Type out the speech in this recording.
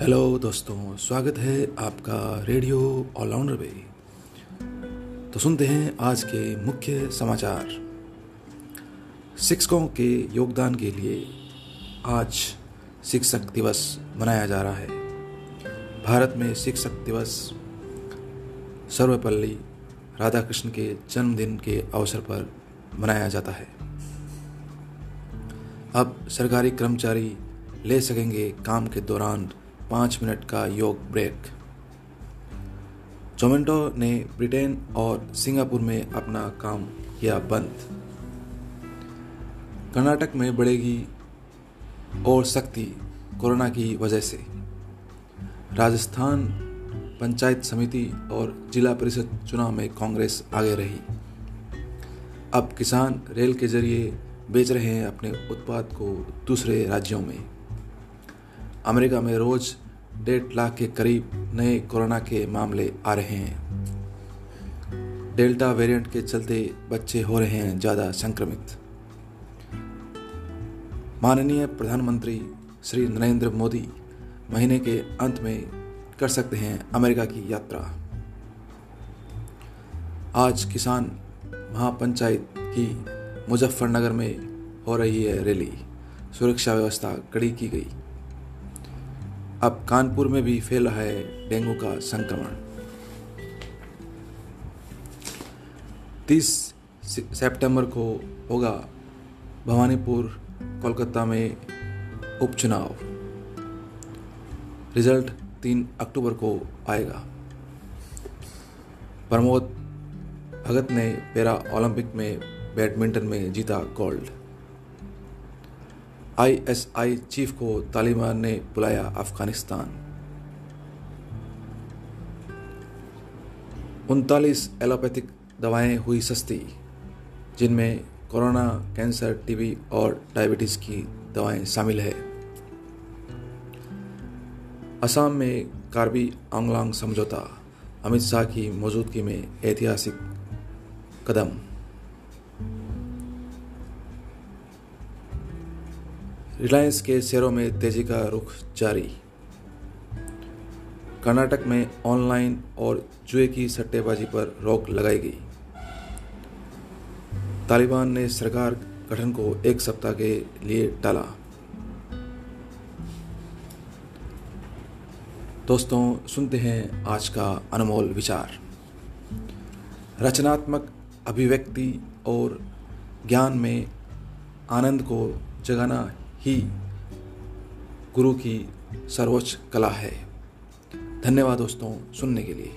Hello दोस्तों, स्वागत है आपका रेडियो ऑलराउंडर पे। तो सुनते हैं आज के मुख्य समाचार। शिक्षकों के योगदान के लिए आज शिक्षक दिवस मनाया जा रहा है। भारत में शिक्षक दिवस सर्वपल्ली राधाकृष्ण के जन्मदिन के अवसर पर मनाया जाता है। अब सरकारी कर्मचारी ले सकेंगे काम के दौरान पाँच मिनट का योग ब्रेक। जोमेटो ने ब्रिटेन और सिंगापुर में अपना काम किया बंद। कर्नाटक में बढ़ेगी और सख्ती कोरोना की वजह से। राजस्थान पंचायत समिति और जिला परिषद चुनाव में कांग्रेस आगे रही। अब किसान रेल के ज़रिए बेच रहे हैं अपने उत्पाद को दूसरे राज्यों में। अमेरिका में रोज डेढ़ लाख के करीब नए कोरोना के मामले आ रहे हैं। डेल्टा वेरिएंट के चलते बच्चे हो रहे हैं ज़्यादा संक्रमित। माननीय प्रधानमंत्री श्री नरेंद्र मोदी महीने के अंत में कर सकते हैं अमेरिका की यात्रा। आज किसान महापंचायत की मुजफ्फरनगर में हो रही है रैली। सुरक्षा व्यवस्था कड़ी की गई। अब कानपुर में भी फैल है डेंगू का संक्रमण। 30 सितंबर को होगा भवानीपुर, कोलकाता में उपचुनाव। रिज़ल्ट 3 अक्टूबर को आएगा। प्रमोद भगत ने पैरा ओलंपिक में बैडमिंटन में जीता गोल्ड। आईएसआई चीफ को तालिबान ने बुलाया अफ़गानिस्तान। उनतालीस एलोपैथिक दवाएँ हुई सस्ती, जिनमें कोरोना, कैंसर, टीबी और डायबिटीज़ की दवाएँ शामिल है। असम में कार्बी आंगलांग समझौता, अमित शाह की मौजूदगी में ऐतिहासिक कदम। रिलायंस के शेयरों में तेज़ी का रुख जारी। कर्नाटक में ऑनलाइन और जुए की सट्टेबाजी पर रोक लगाई गई। तालिबान ने सरकार गठन को एक सप्ताह के लिए टाला। दोस्तों, सुनते हैं आज का अनमोल विचार। रचनात्मक अभिव्यक्ति और ज्ञान में आनंद को जगाना ही गुरु की सर्वोच्च कला है। धन्यवाद दोस्तों सुनने के लिए।